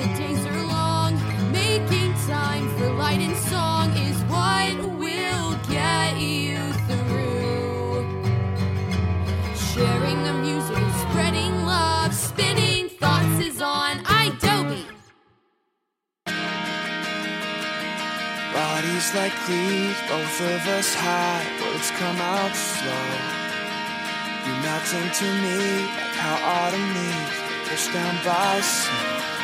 The days are long, making time for light and song is what will get you through. Sharing the music, spreading love, spinning thoughts is on idobi. Bodies like these, both of us high, words come out slow. You melt into me like how autumn leaves pushed down by snow.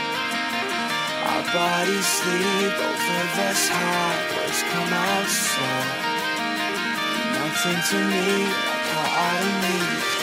Bodies sleep, both of us high, words come out slow. Nothing to me like how autumn leaves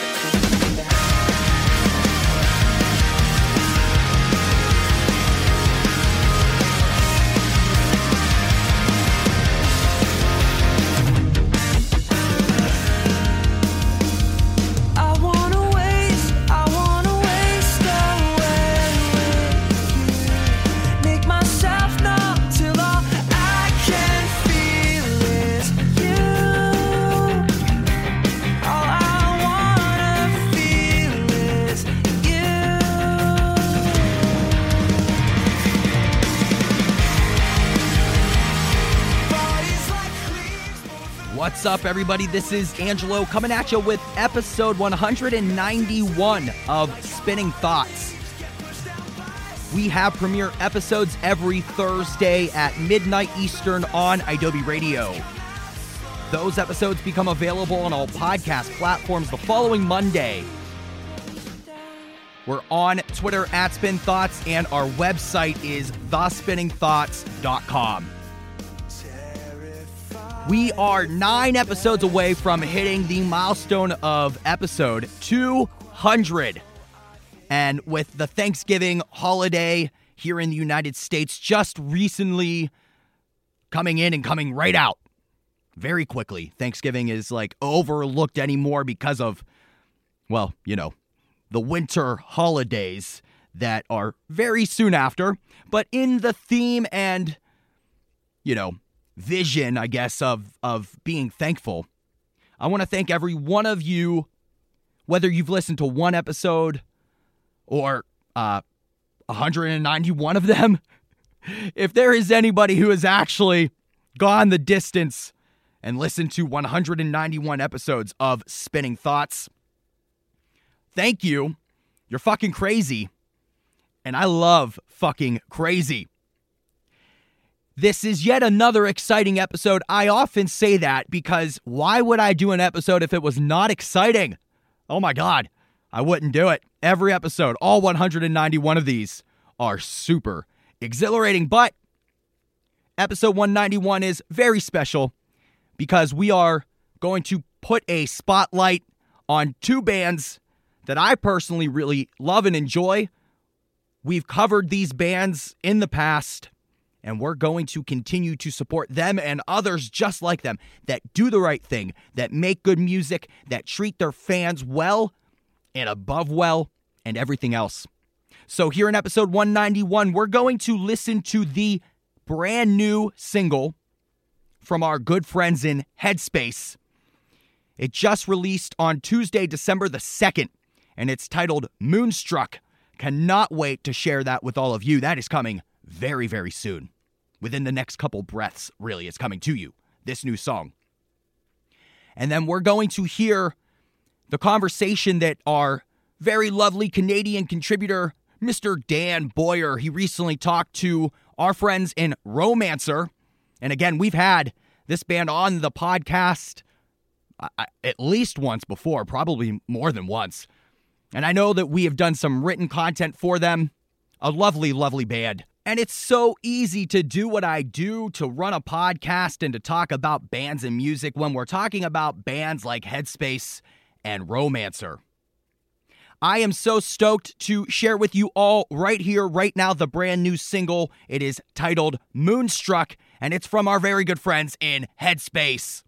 What's up, everybody? This is Angelo coming at you with episode 191 of Spinning Thoughts. We have premiere episodes every Thursday at midnight Eastern on idobi Radio. Those episodes become available on all podcast platforms the following Monday. We're on Twitter at Spin Thoughts, and our website is thespinningthoughts.com. We are nine episodes away from hitting the milestone of episode 200. And with the Thanksgiving holiday here in the United States just recently coming in and coming right out very quickly, Thanksgiving is like overlooked anymore because of, well, you know, the winter holidays that are very soon after. But in the theme and, you know, vision, I guess, of of being thankful. I want to thank every one of you, whether you've listened to one episode or uh, 191 of them. If there is anybody who has actually gone the distance and listened to 191 episodes of Spinning Thoughts, thank you. You're fucking crazy. And I love fucking crazy. This is yet another exciting episode. I often say that because why would I do an episode if it was not exciting? Oh my God, I wouldn't do it. Every episode, all 191 of these, are super exhilarating. But episode 191 is very special because we are going to put a spotlight on two bands that I personally really love and enjoy. We've covered these bands in the past and we're going to continue to support them and others just like them that do the right thing, that make good music, that treat their fans well and above well, and everything else. So, here in episode 191, we're going to listen to the brand new single from our good friends in Headspace. It just released on Tuesday, December the 2nd, and it's titled Moonstruck. Cannot wait to share that with all of you. That is coming very, very soon. Within the next couple breaths, really, it's coming to you. This new song. And then we're going to hear the conversation that our very lovely Canadian contributor, Mr. Dan Boyer, he recently talked to our friends in Romancer. And again, we've had this band on the podcast uh, at least once before, probably more than once. And I know that we have done some written content for them. A lovely, lovely band. And it's so easy to do what I do to run a podcast and to talk about bands and music when we're talking about bands like Headspace and Romancer. I am so stoked to share with you all right here, right now, the brand new single. It is titled Moonstruck, and it's from our very good friends in Headspace.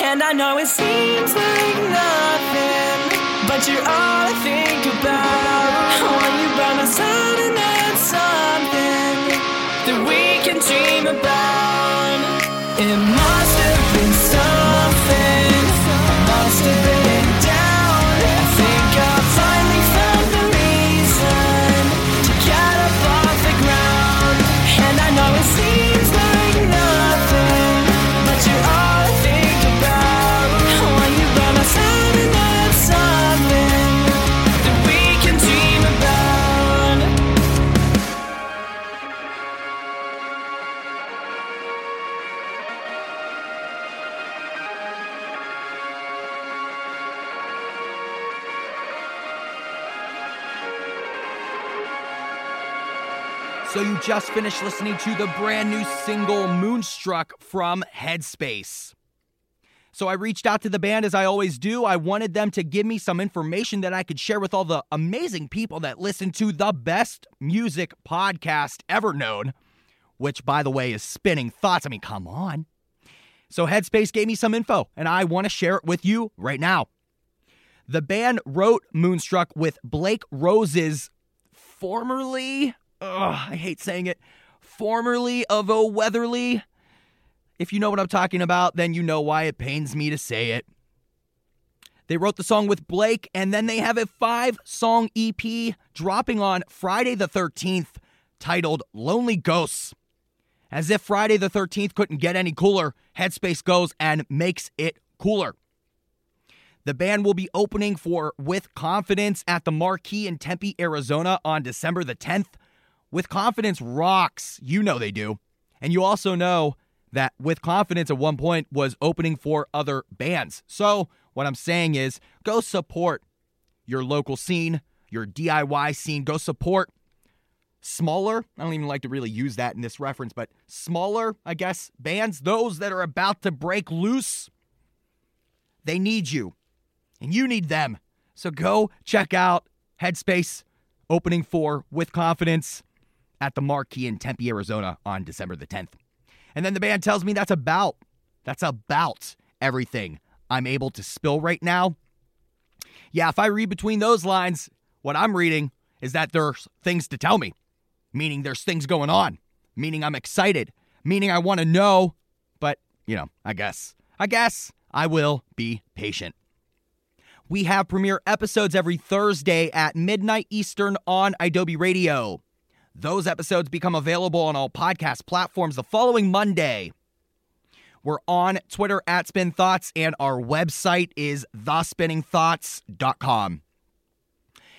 And I know it seems like nothing, but you're all I think about. When you by my side and that's something that we can dream about. It must have been something. Must have been just finished listening to the brand new single Moonstruck from Headspace. So I reached out to the band as I always do. I wanted them to give me some information that I could share with all the amazing people that listen to the best music podcast ever known, which by the way is Spinning Thoughts. I mean, come on. So Headspace gave me some info and I want to share it with you right now. The band wrote Moonstruck with Blake Rose's formerly ugh, I hate saying it, formerly of O Weatherly. If you know what I'm talking about, then you know why it pains me to say it. They wrote the song with Blake, and then they have a five song EP dropping on Friday the 13th titled Lonely Ghosts. As if Friday the 13th couldn't get any cooler, Headspace goes and makes it cooler. The band will be opening for With Confidence at the Marquee in Tempe, Arizona on December the 10th. With Confidence rocks. You know they do. And you also know that With Confidence at one point was opening for other bands. So, what I'm saying is go support your local scene, your DIY scene. Go support smaller. I don't even like to really use that in this reference, but smaller, I guess, bands, those that are about to break loose. They need you, and you need them. So go check out Headspace opening for With Confidence at the Marquee in Tempe, Arizona on December the 10th. And then the band tells me that's about, that's about everything I'm able to spill right now. Yeah, if I read between those lines, what I'm reading is that there's things to tell me, meaning there's things going on, meaning I'm excited, meaning I want to know, but, you know, I guess, I guess I will be patient. We have premiere episodes every Thursday at midnight Eastern on idobi Radio. Those episodes become available on all podcast platforms the following Monday. We're on Twitter at Spin Thoughts, and our website is thespinningthoughts.com.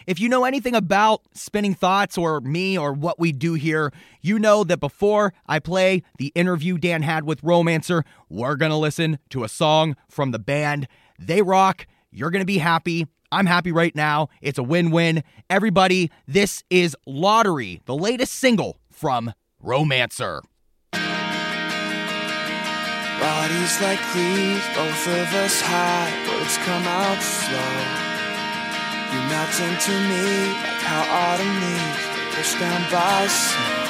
If you know anything about Spinning Thoughts or me or what we do here, you know that before I play the interview Dan had with Romancer, we're going to listen to a song from the band. They rock. You're going to be happy. I'm happy right now. It's a win win. Everybody, this is Lottery, the latest single from Romancer. Bodies like these, both of us high, words come out slow. You melt into me like how autumn leaves down by snow.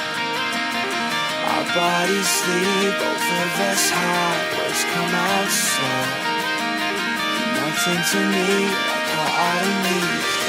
Our bodies sleep, both of us high, words come out slow. You to me like how autumn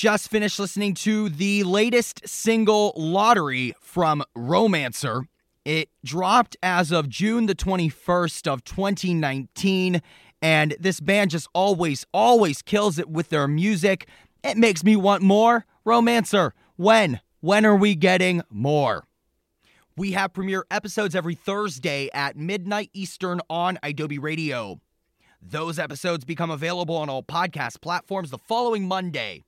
just finished listening to the latest single, Lottery, from Romancer. It dropped as of June the 21st of 2019, and this band just always, always kills it with their music. It makes me want more. Romancer, when? When are we getting more? We have premiere episodes every Thursday at midnight Eastern on idobi Radio. Those episodes become available on all podcast platforms the following Monday.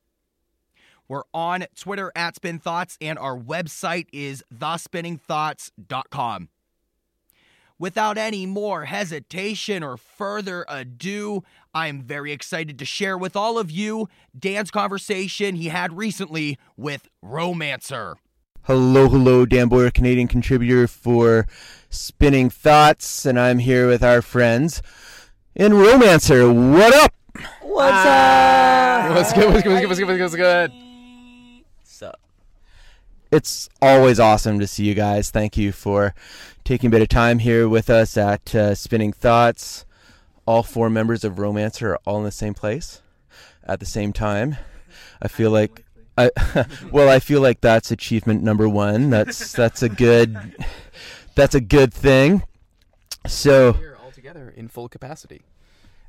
We're on Twitter at Spin Thoughts, and our website is thespinningthoughts.com. Without any more hesitation or further ado, I am very excited to share with all of you Dan's conversation he had recently with Romancer. Hello, hello, Dan Boyer, Canadian contributor for Spinning Thoughts, and I'm here with our friends in Romancer. What up? What's up? What's good? What's good? What's good? What's good? What's good? It's always awesome to see you guys. Thank you for taking a bit of time here with us at uh, Spinning Thoughts. All four members of Romancer are all in the same place at the same time. I feel like I well, I feel like that's achievement number 1. That's that's a good that's a good thing. So, Here all together in full capacity.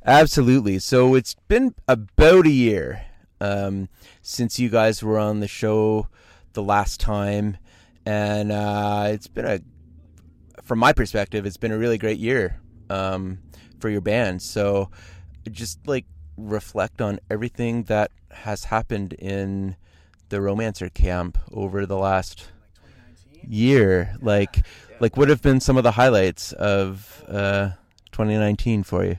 Absolutely. So it's been about a year um, since you guys were on the show the last time, and uh, it's been a, from my perspective, it's been a really great year um, for your band. So just like reflect on everything that has happened in the Romancer camp over the last year. Like, like what have been some of the highlights of uh, 2019 for you?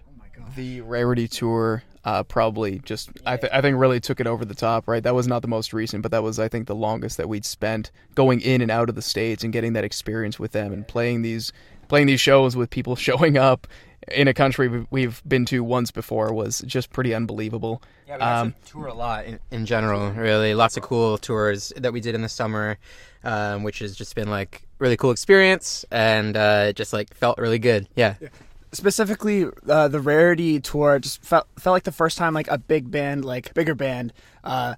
The Rarity Tour uh, probably just I, th- I think really took it over the top. Right, that was not the most recent, but that was I think the longest that we'd spent going in and out of the states and getting that experience with them and playing these playing these shows with people showing up in a country we- we've been to once before was just pretty unbelievable. yeah, we Um, to tour a lot in, in general. Really, lots of cool tours that we did in the summer, um, which has just been like really cool experience and uh, it just like felt really good. Yeah. Specifically uh, the rarity tour just felt felt like the first time like a big band like bigger band uh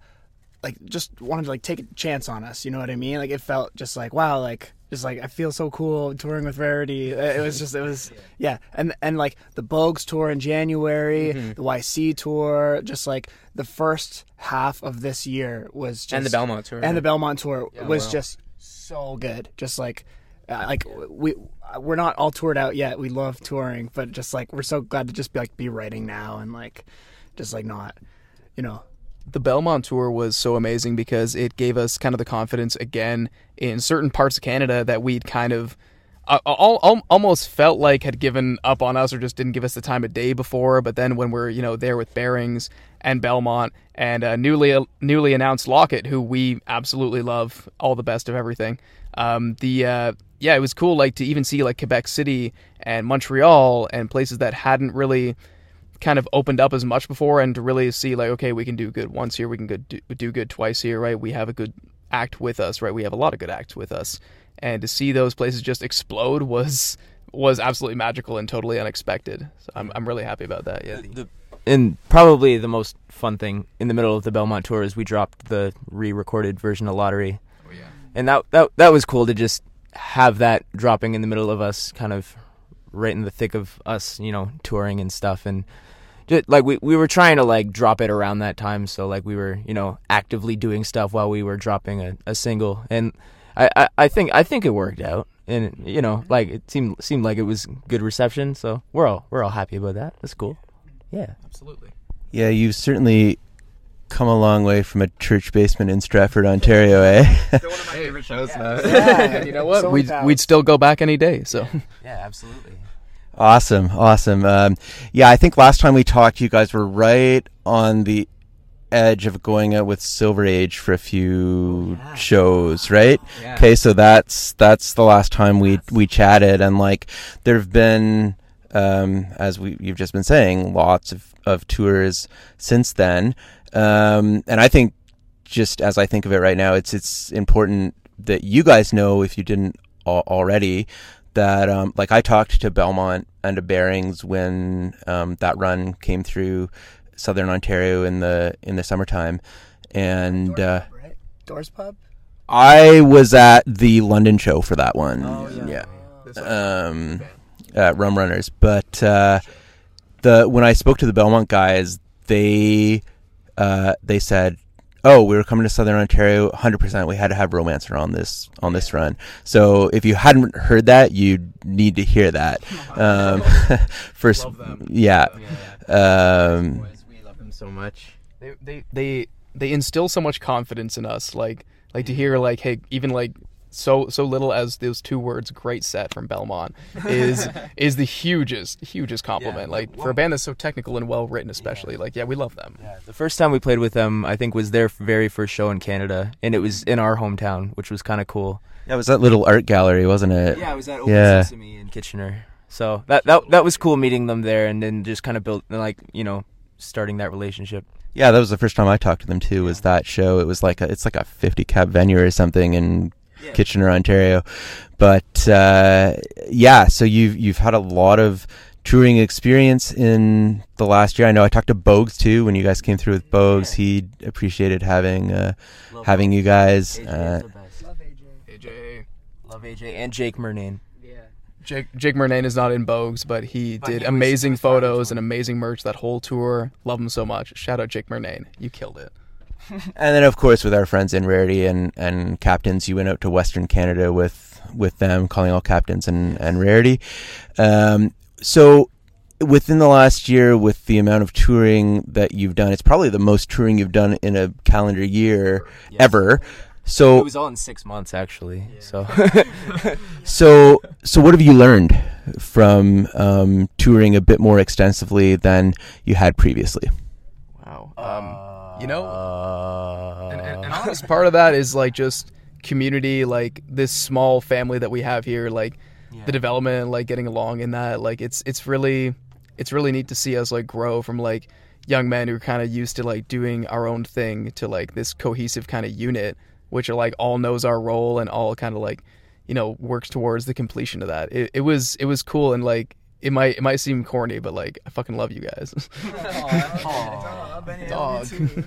like just wanted to like take a chance on us you know what i mean like it felt just like wow like just like i feel so cool touring with rarity it was just it was yeah and and like the bogues tour in january the yc tour just like the first half of this year was just And the Belmont tour. and the Belmont tour was wow. just so good. Just like, like we we're not all toured out yet. We love touring, but just like we're so glad to just be like be writing now and like, just like not, you know. the Belmont tour was so amazing because it gave us kind of the confidence again in certain parts of Canada that we'd kind of uh, al- al- almost felt like had given up on us or just didn't give us the time of day before. But then when we're you know there with Bearings and Belmont and uh, newly newly announced Locket, who we absolutely love, all the best of everything. Um, the uh, yeah, it was cool like to even see like Quebec City and Montreal and places that hadn't really kind of opened up as much before and to really see like okay we can do good once here we can good do, do good twice here right? We have a good act with us right? We have a lot of good acts with us. And to see those places just explode was was absolutely magical and totally unexpected. So i'm, I'm really happy about that yeah. The and probably the most fun thing in the middle of the Belmont tour is we dropped the re-recorded version of Lottery. Oh, yeah. And that that that was cool to just have that dropping in the middle of us kind of right in the thick of us, you know, touring and stuff. And just, like we we were trying to like drop it around that time. So like we were, you know, actively doing stuff while we were dropping a, a single. And I, I, I think I think it worked out. And you know, mm-hmm. like it seemed seemed like it was good reception, so we're all we're all happy about that. That's cool. Yeah. absolutely. Yeah, you've certainly come a long way from a church basement in Stratford, Ontario, eh? Still one of my favorite shows Yeah. you know what So we'd, we'd still go back any day so Yeah, absolutely. awesome, awesome. Um, yeah, I think last time we talked, you guys were right on the edge of going out with Silver Age for a few shows, right? Yeah. Okay, so that's that's the last time we we chatted, and like there have been, um, as we you've just been saying, lots of of tours since then, um, and I think just as I think of it right now, it's it's important that you guys know if you didn't al- already that um, like I talked to Belmont and to Bearings when um, that run came through southern Ontario in the in the summertime, and uh, right? Doors Pub. I was at the London show for that one. Oh, yeah. Um, at Rum Runners, but uh, the when I spoke to the Belmont guys, they uh, they said, "Oh, we were coming to Southern Ontario, 100. percent We had to have Romancer on this on this run." So if you hadn't heard that, you need to hear that. Um, first, yeah. Um, we love them so much. they they they they instill so much confidence in us like like to hear like hey even like so so little as those two words great set from belmont is is the hugest hugest compliment like for a band that's so technical and well written especially like yeah we love them The first time we played with them, I think, was their very first show in Canada, and it was in our hometown, which was kind of cool. Yeah, it was that little art gallery, wasn't it? Yeah, it was at Open Yeah. Sesame in Kitchener. So that that that was cool meeting them there, and then just kind of built like you know starting that relationship. Yeah, that was the first time I talked to them too. Was that show? It was like a, it's like a fifty cap venue or something in Kitchener, Ontario. But uh, yeah, so you've you've had a lot of touring experience in the last year. I know I talked to Bogues too when you guys came through with Bogues. He appreciated having uh, having you guys. Uh, Love aj Love AJ and Jake Murnane. Yeah, Jake, Jake Murnane is not in Bogues, but he did amazing photos and amazing merch that whole tour. Love him so much. Shout out Jake Murnane. You killed it. and then of course with our friends in Rarity and, and Captains, you went out to Western Canada with with them, calling all Captains and and Rarity. Um, so within the last year, with the amount of touring that you've done, it's probably the most touring you've done in a calendar year ever. So It was all in six months, actually. So So, so what have you learned from um, touring a bit more extensively than you had previously? Wow. Um, you know, uh, and, and, and honest part of that is like just community, like this small family that we have here, like the development, like getting along in that. Like it's it's really it's really neat to see us like grow from like young men who are kind of used to like doing our own thing to like this cohesive kind of unit, which are like all knows our role and all kind of like you know works towards the completion of that. It, it was it was cool and like. It might it might seem corny, but like I fucking love you guys. Dog.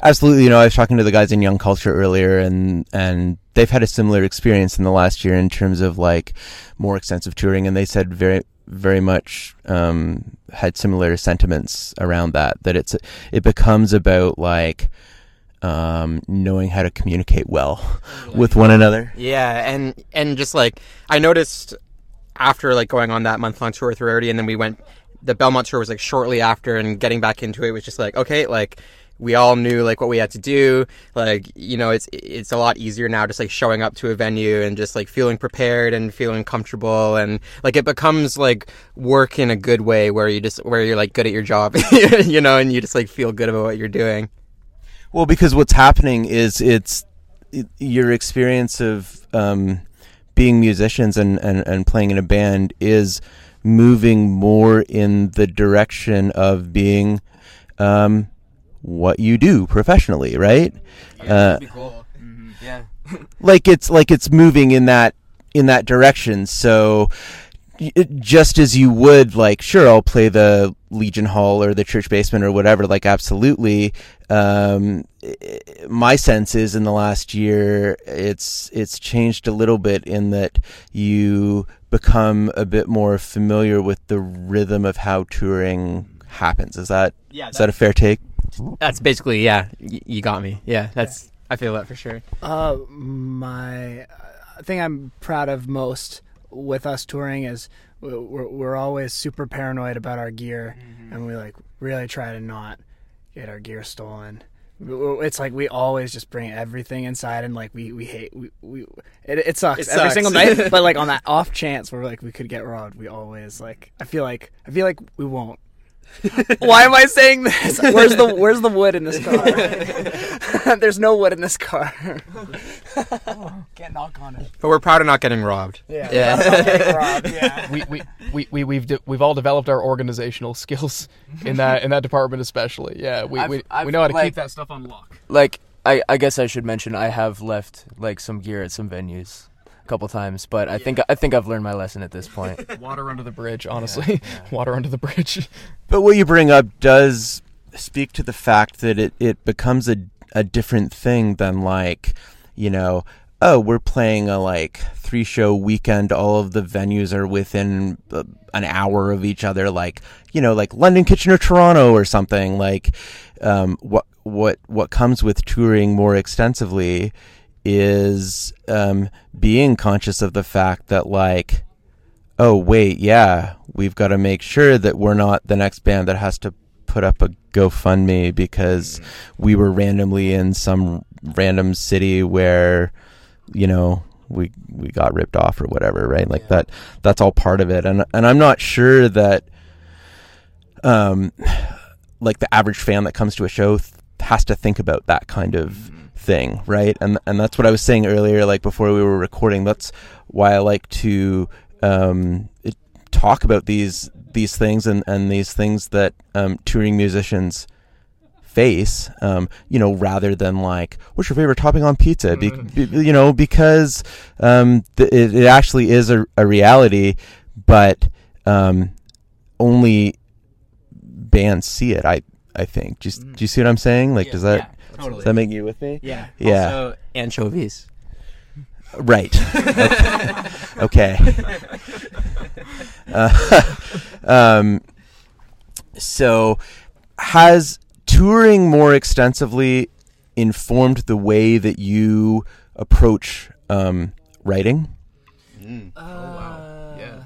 Absolutely. You know, I was talking to the guys in Young Culture earlier, and and they've had a similar experience in the last year in terms of like more extensive touring, and they said very very much um, had similar sentiments around that. That it's it becomes about like um, knowing how to communicate well with one another. Yeah, and and just like I noticed after like going on that month long tour with Rarity, and then we went. The Belmont tour was like shortly after, and getting back into it was just like okay, like we all knew like what we had to do. Like you know, it's it's a lot easier now, just like showing up to a venue and just like feeling prepared and feeling comfortable, and like it becomes like work in a good way, where you just where you're like good at your job, you know, and you just like feel good about what you're doing. Well, because what's happening is it's it, your experience of um, being musicians and, and, and playing in a band is moving more in the direction of being um, what you do professionally, right? Uh, yeah. like it's like it's moving in that in that direction. So y- it- just as you would like, sure, I'll play the Legion Hall or the church basement or whatever. Like, absolutely. Um, i- i- my sense is in the last year, it's it's changed a little bit in that you become a bit more familiar with the rhythm of how touring happens. Is that Yeah, is that a fair take? That's basically yeah. Y- you got me. Yeah, that's I feel that for sure. Uh, my uh, thing I'm proud of most with us touring is we're, we're always super paranoid about our gear, mm-hmm. and we like really try to not get our gear stolen. It's like we always just bring everything inside, and like we we hate we, we it, it sucks It every sucks. single night. but like on that off chance where like we could get robbed, we always like I feel like I feel like we won't. Why am I saying this? Where's the Where's the wood in this car? There's no wood in this car. Can't knock on it. But we're proud of not getting robbed. Yeah. Yeah. yeah. we, we, we, we, we've de- we've all developed our organizational skills in that in that department especially. Yeah, we, I've- we, we I've, know how to like- keep that stuff on lock. Like I, I guess I should mention I have left like some gear at some venues a couple times, but I think I think I've learned my lesson at this point. Water under the bridge, honestly. Water under the bridge. But what you bring up does speak to the fact that it, it becomes a a different thing than like you know oh we're playing a like three show weekend all of the venues are within uh, an hour of each other like you know like london kitchener toronto or something like um, what what what comes with touring more extensively is um, being conscious of the fact that like oh wait yeah we've got to make sure that we're not the next band that has to put up a GoFundMe because we were randomly in some random city where you know we we got ripped off or whatever right? Like that that's all part of it. And and I'm not sure that um like the average fan that comes to a show th- has to think about that kind of thing right? And and that's what I was saying earlier like before we were recording. That's why I like to um it, talk about these these things and and these things that um touring musicians face um you know rather than like what's your favorite topping on pizza? Be, be- you know because um th- it, it actually is a, a reality but um only bands see it i i think. Just do you see what i'm saying? Like does that does that make you with me Yeah. yeah Also, anchovies. Right. okay. Uh, um, so, has touring more extensively informed the way that you approach um, writing, Oh wow. yeah.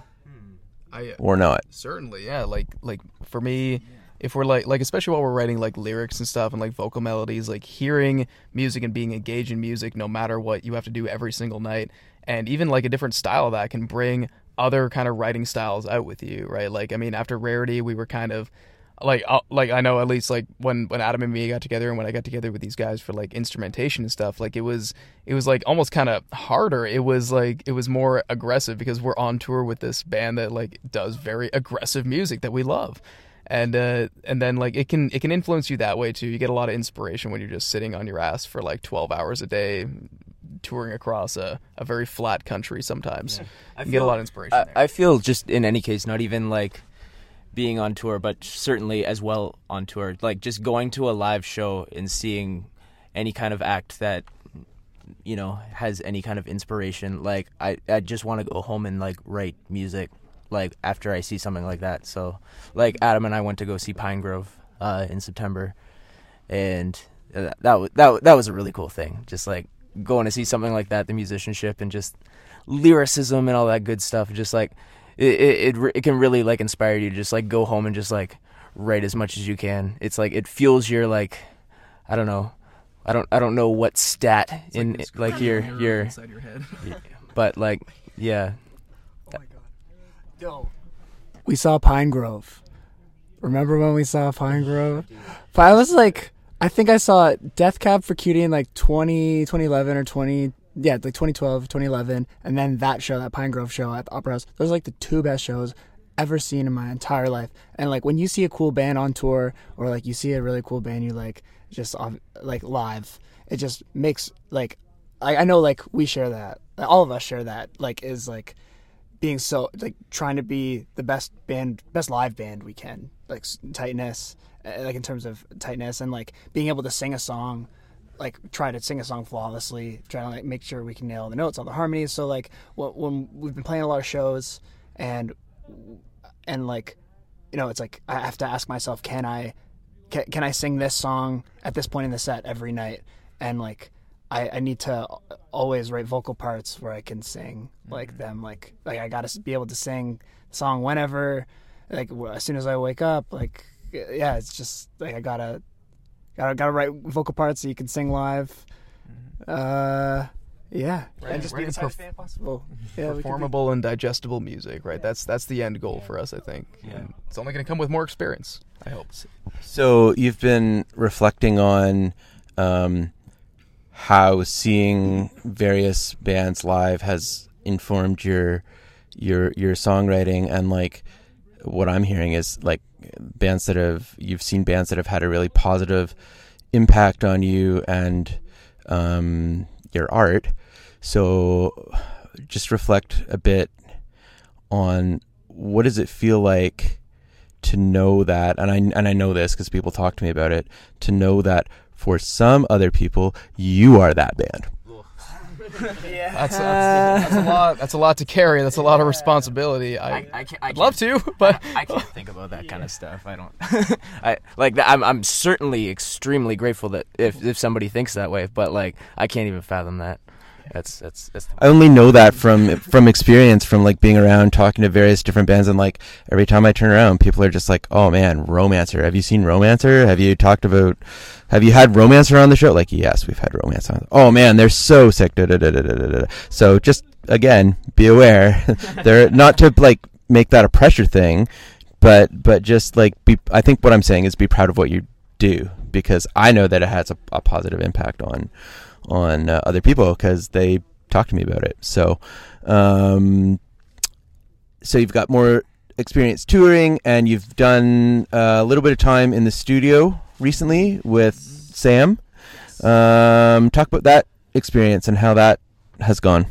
I or not? certainly yeah. Like like for me, if we're like like especially while we're writing like lyrics and stuff and like vocal melodies, like hearing music and being engaged in music, no matter what you have to do every single night, and even like a different style that can bring other kind of writing styles out with you, right? Like I mean, after Rarity, we were kind of like uh, like I know at least like when when Adam and me got together and when I got together with these guys for like instrumentation and stuff like it was it was like almost kind of harder it was like it was more aggressive because we're on tour with this band that like does very aggressive music that we love and uh and then like it can it can influence you that way too you get a lot of inspiration when you're just sitting on your ass for like 12 hours a day touring across a, a very flat country sometimes you get a lot of inspiration I, there. I feel just in any case, not even like being on tour, but certainly as well on tour, like just going to a live show and seeing any kind of act that you know has any kind of inspiration. Like I, I just want to go home and like write music, like after I see something like that. So, like Adam and I went to go see Pinegrove uh, in September, and uh, that was that that was a really cool thing. Just like going to see something like that, the musicianship and just lyricism and all that good stuff. Just like it, it, it, it can really like inspire you to just like go home and just like write as much as you can. It's like it fuels your like, I don't know, I don't I don't know what stat in like, your your, inside your head but like yeah, We saw Pinegrove. Remember when we saw Pinegrove? But I was like, I think I saw Death Cab for Cutie in like 20, 2011 or 20, yeah, like 2012, 2011. And then that show, that Pinegrove show at the Opera House. Those are like the two best shows ever seen in my entire life. And like when you see a cool band on tour or like you see a really cool band you like just like live, it just makes like, I, I know like we share that. All of us share that. Like is like, being so like trying to be the best band best live band we can like tightness uh, like in terms of tightness and like being able to sing a song like try to sing a song flawlessly trying to like make sure we can nail the notes all the harmonies. So like wh- when we've been playing a lot of shows and and like you know it's like i have to ask myself can i can, can i sing this song at this point in the set every night? And like I, I need to always write vocal parts where I can sing like them like like I gotta be able to sing the song whenever like as soon as I wake up like yeah it's just like I gotta gotta gotta write vocal parts so you can sing live. Uh yeah. Right, and just be right, the perf- tightest possible. Yeah we could be- performable and digestible music right? That's that's the end goal for us i think. And it's only going to come with more experience i hope. So you've been reflecting on um, how seeing various bands live has informed your your your songwriting, and like what I'm hearing is like bands that have you've seen bands that have had a really positive impact on you and um, your art. So just reflect a bit on what does it feel like to know that and I and I know this cuz people talk to me about it to know that for some other people, you are that band. That's, that's, that's a lot. That's a lot to carry. That's a lot of responsibility. I, I, I can't, I I'd love to, but I can't think about that kind of stuff. I don't. I like. I'm I'm certainly extremely grateful that if if somebody thinks that way, but like I can't even fathom that. That's that's that's. I only know that from from experience, from like being around, talking to various different bands, and like every time I turn around, people are just like, "Oh man, Romancer! Have you seen Romancer? Have you talked about? Have you had Romancer on the show?" Like, yes, we've had Romance on. Oh man, they're so sick. So just again, be aware. they're not to like make that a pressure thing, but but just like be. I think what I'm saying is be proud of what you do because I know that it has a, a positive impact on on uh, other people because they talk to me about it. So, um, so you've got more experience touring, and you've done uh, a little bit of time in the studio recently with Sam. Um, talk about that experience and how that has gone.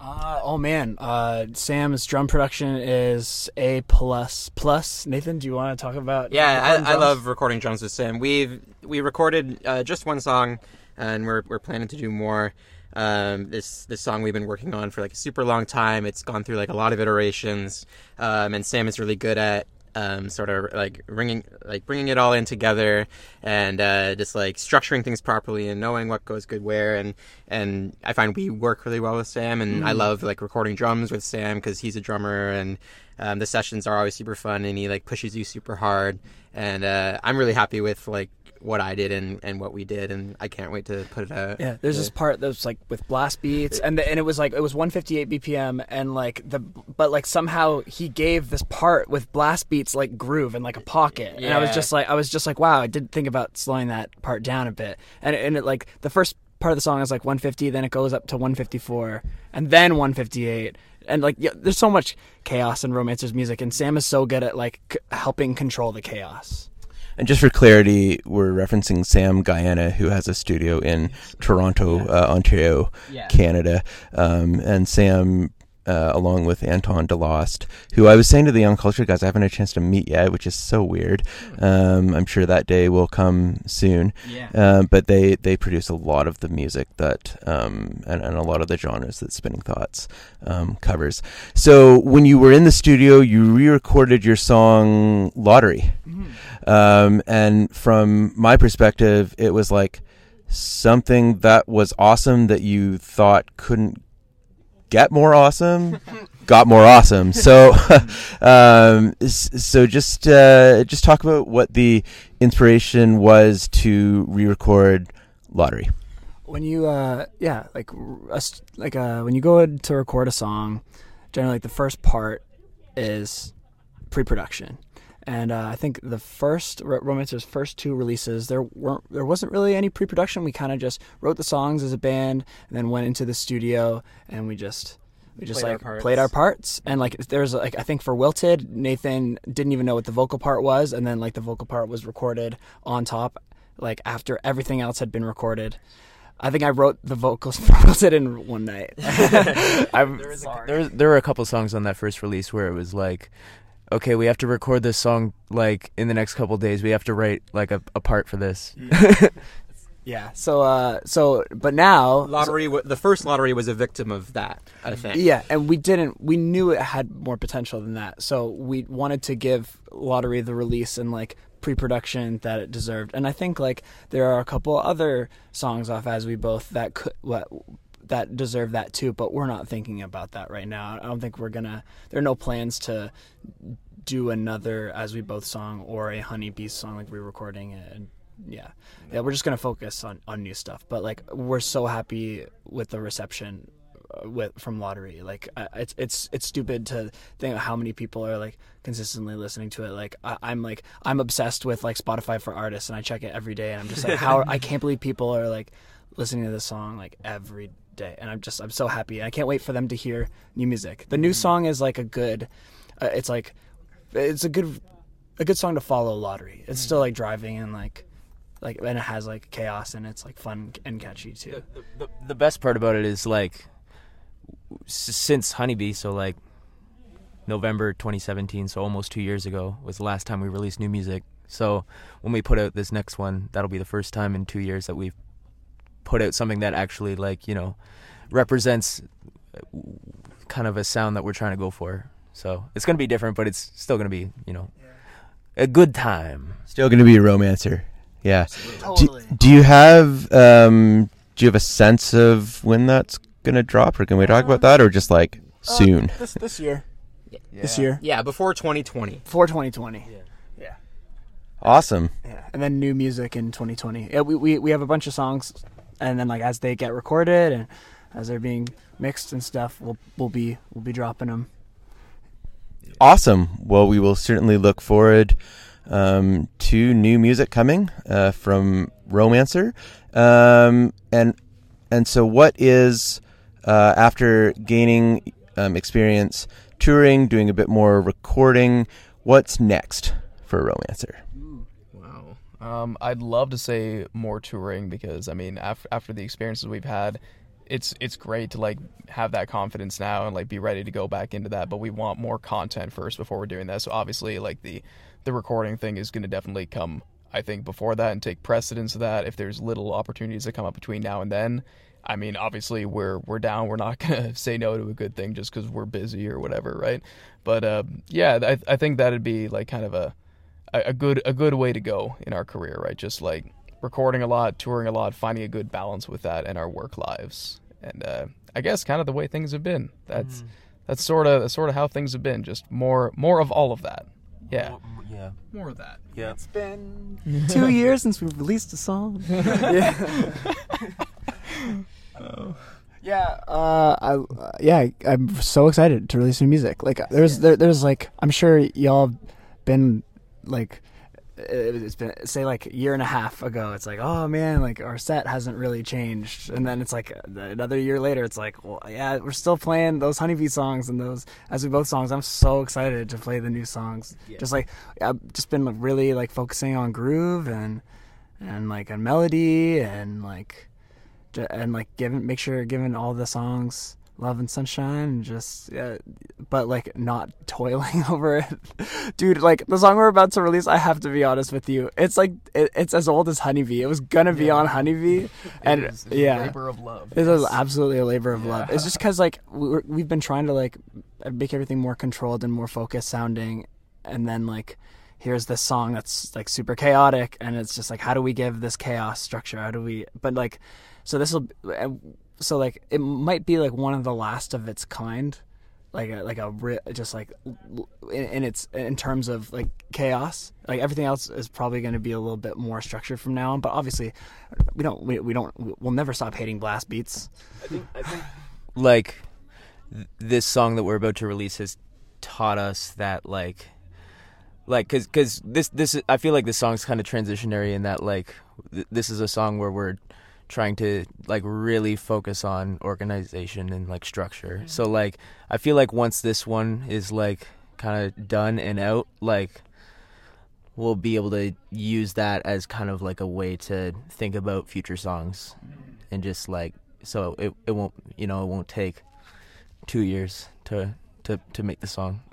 Uh, oh man, uh, Sam's drum production is a plus. Plus, Nathan, do you want to talk about? Yeah, I, I love recording drums with Sam. We've we recorded uh, just one song, and we're we're planning to do more. Um, this this song we've been working on for like a super long time. It's gone through like a lot of iterations, um, and Sam is really good at um, sort of like bringing like bringing it all in together and uh, just like structuring things properly and knowing what goes good where. And and I find we work really well with Sam, and I love like recording drums with Sam because he's a drummer and. Um, the sessions are always super fun, and he like pushes you super hard, and uh, I'm really happy with like what I did and, and what we did, and I can't wait to put it out. Yeah, there's this part that was like with blast beats, and the, and it was like it was 158 BPM, and like the but like somehow he gave this part with blast beats like groove and like a pocket, and I was just like I was just like wow, I didn't think about slowing that part down a bit, and and it like the first part of the song is like 150, then it goes up to 154, and then 158. And like, yeah, there's so much chaos in Romancer's music, and Sam is so good at like c- helping control the chaos. And just for clarity, we're referencing Sam Guaiana, who has a studio in Toronto, uh, Ontario, Canada. Um, and Sam, uh, along with Anton DeLost, who I was saying to the Young Culture guys, I haven't had a chance to meet yet, which is so weird. Um, I'm sure that day will come soon. Yeah. Um, but they, they produce a lot of the music that, um, and, and a lot of the genres that Spinning Thoughts um, covers. So when you were in the studio, you re recorded your song Lottery. Um, and from my perspective, it was like something that was awesome that you thought couldn't get more awesome got more awesome. So um so just uh just talk about what the inspiration was to re-record lottery. When you uh yeah like r- us- like uh when you go to record a song generally like the first part is pre-production and uh, I think the first Ro- Romancer's first two releases there weren't there wasn't really any pre-production we kind of just wrote the songs as a band and then went into the studio and we just we just Played our like parts. played our parts and like there's like I think for Wilted Nathan didn't even know what the vocal part was and then like the vocal part was recorded on top like after everything else had been recorded I think I wrote the vocals for Wilted in one night. I'm There, was- there were a couple songs on that first release where it was like, okay, we have to record this song like in the next couple days. We have to write like a, a part for this. yeah. So uh so but now Lottery, w- the first lottery was a victim of that. I think. Yeah, and we didn't. We knew it had more potential than that, so we wanted to give Lottery the release and like pre-production that it deserved. And I think like there are a couple other songs off as we both that could what that deserve that too. But we're not thinking about that right now. I don't think we're gonna. There are no plans to do another as we both song or a honey Honeybee song like re-recording it. And yeah, yeah, we're just gonna focus on on new stuff. But like we're so happy with the reception uh, with from lottery like it's it's it's stupid to think how many people are like consistently listening to it like I, i'm like i'm obsessed with like spotify for artists and i check it every day and i'm just like how i can't believe people are like listening to this song like every day and i'm just i'm so happy i can't wait for them to hear new music. The new song is like a good uh, it's like it's a good a good song to follow lottery. It's still like driving and like like and it has like chaos and it's like fun and catchy too. The, the best part about it is like since Honeybee, so like November 2017, so almost two years ago was the last time we released new music. So when we put out this next one, that'll be the first time in two years that we've put out something that actually like you know represents uh, kind of a sound that we're trying to go for. So it's gonna be different, but it's still gonna be you know a good time. Still going to be a romancer. Yeah. Totally. Do, do you have um do you have a sense of when that's going to drop or can we talk about that or just like soon? Uh, this this year. This year. Yeah, before 2020. Before 2020. Yeah. Awesome. Yeah. And then new music in 2020. Yeah, we, we we have a bunch of songs and then like as they get recorded and as they're being mixed and stuff, we'll we'll be we'll be dropping them. Awesome. Well, we will certainly look forward um, to new music coming uh, from Romancer. Um, and and so, what is uh, after gaining um, experience touring, doing a bit more recording? What's next for Romancer? Um, I'd love to say more touring because I mean, after after the experiences we've had, it's it's great to like have that confidence now and like be ready to go back into that. But we want more content first before we're doing that. So obviously, like the the recording thing is going to definitely come. I think before that and take precedence of that. If there's little opportunities that come up between now and then, I mean, obviously we're we're down. We're not gonna say no to a good thing just because we're busy or whatever, right? But uh, yeah, I I think that'd be like kind of a a a good a good way to go in our career, right? Just like recording a lot, touring a lot, finding a good balance with that and our work lives. And uh, I guess kind of the way things have been. That's that's sort of that's sort of how things have been. Just more more of all of that. Yeah. Yeah. More of that. Yeah. It's been two years since we've released a song. yeah. Yeah, uh, I, uh, yeah, I'm so excited to release new music. Like, there's, there, there's like, I'm sure y'all been like, it- it's been say like a year and a half ago. It's like, oh man, like our set hasn't really changed, and then it's like uh, another year later. It's like, well, yeah, we're still playing those Honeybee songs and those As We Both songs. I'm so excited to play the new songs. Just like I've just been like, really like focusing on groove and and like on melody and like and like giving make sure giving all the songs love and sunshine and just yeah, but like not toiling over it dude like the song we're about to release i have to be honest with you it's like it, it's as old as honeybee it was gonna be on honeybee and yeah labor of love. it is absolutely a labor of love. It's just because like we we're, we've been trying to like make everything more controlled and more focused sounding, and then like here's this song that's like super chaotic, and it's just like how do we give this chaos structure? How do we? But like, so this will, so like it might be like one of the last of its kind. Like a, like a ri- just like in, in its in terms of like chaos like everything else is probably going to be a little bit more structured from now on but obviously we don't we, we don't we'll never stop hating blast beats like this song that we're about to release has taught us that like like cuz cuz this this I feel like this song's kind of transitionary in that like th- this is a song where we're trying to like really focus on organization and like structure. So like I feel like once this one is like kind of done and out like we'll be able to use that as kind of like a way to think about future songs and just like so it it won't you know it won't take two years to to to make the song.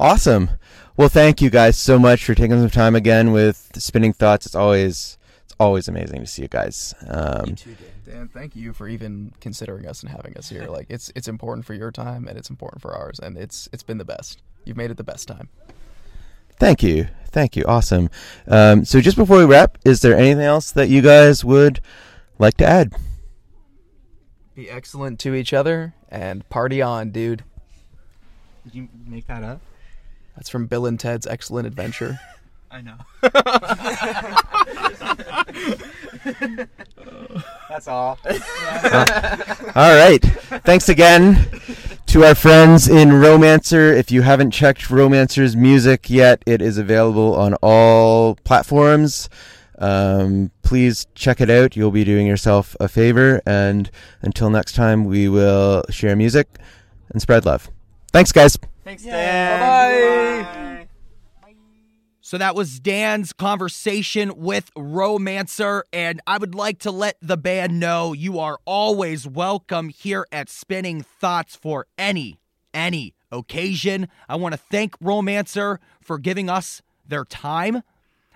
Awesome. Well, thank you guys so much for taking some time again with Spinning Thoughts. It's always it's always amazing to see you guys. Um, Dan, thank you for even considering us and having us here. Like it's it's important for your time and it's important for ours, and it's it's been the best. You've made it the best time. Thank you. Thank you. Awesome. Um, so, just before we wrap, is there anything else that you guys would like to add? Be excellent to each other and party on, dude. Did you make that up? That's from Bill and Ted's Excellent Adventure. I know. That's all. All right. Thanks again to our friends in Romancer. If you haven't checked Romancer's music yet, it is available on all platforms. Um, please check it out. You'll be doing yourself a favor. And until next time, we will share music and spread love. Thanks, guys. Thanks, Dan. Bye. So that was Dan's conversation with Romancer, and I would like to let the band know you are always welcome here at Spinning Thoughts for any, any occasion. I want to thank Romancer for giving us their time.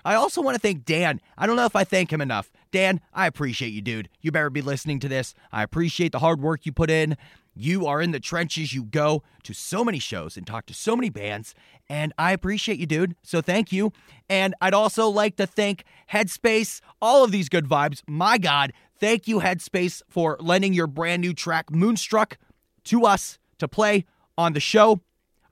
I also want to thank Dan. I don't know if I thank him enough. Dan, I appreciate you, dude. You better be listening to this. I appreciate the hard work you put in. You are in the trenches. You go to so many shows and talk to so many bands, and I appreciate you, dude. So thank you. And I'd also like to thank Headspace, all of these good vibes. My God, thank you, Headspace, for lending your brand new track, Moonstruck, to us to play on the show.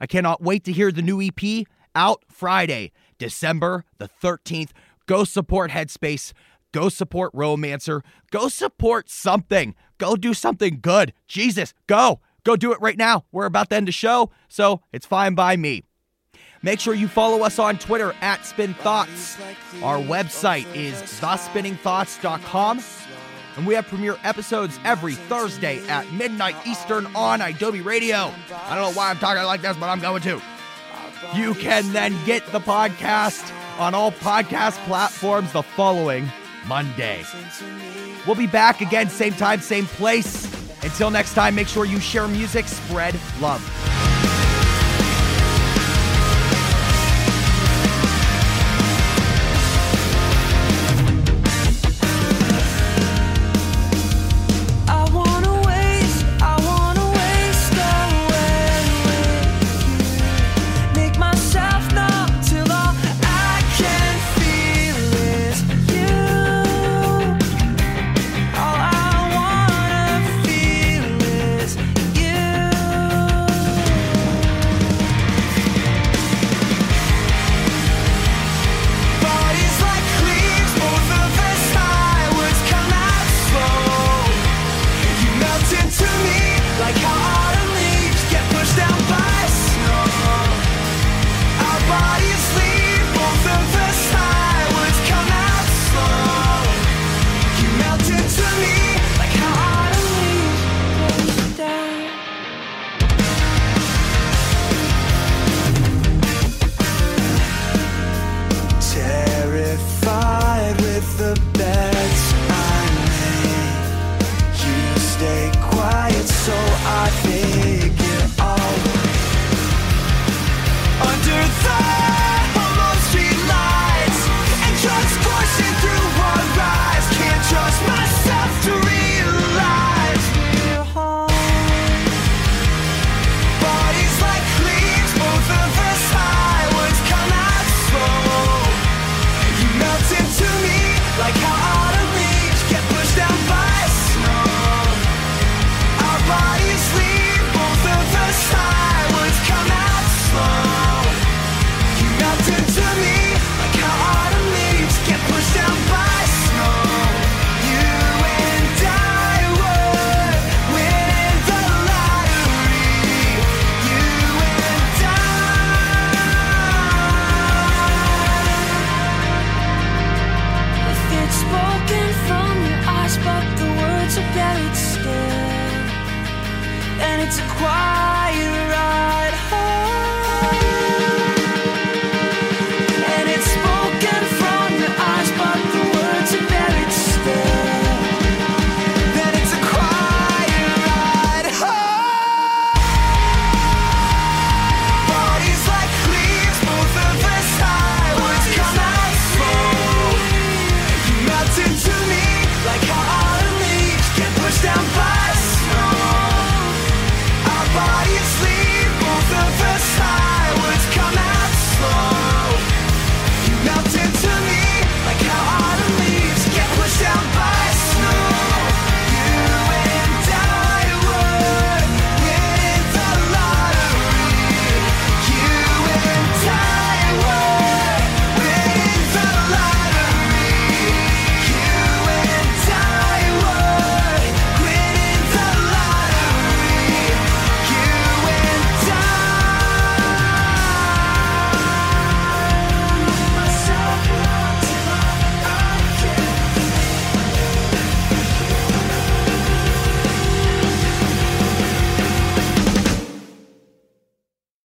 I cannot wait to hear the new EP out Friday, December the 13th. Go support Headspace. Go support Romancer. Go support something. Go do something good. Jesus, go. Go do it right now. We're about to end the show, so it's fine by me. Make sure you follow us on Twitter at Spin Thoughts. Our website is thespinningthoughts.com. And we have premiere episodes every Thursday at midnight Eastern on idobi Radio. I don't know why I'm talking like this, but I'm going to. You can then get the podcast on all podcast platforms the following Monday. We'll be back again, same time, same place. Until next time, make sure you share music, spread love. It's a quiet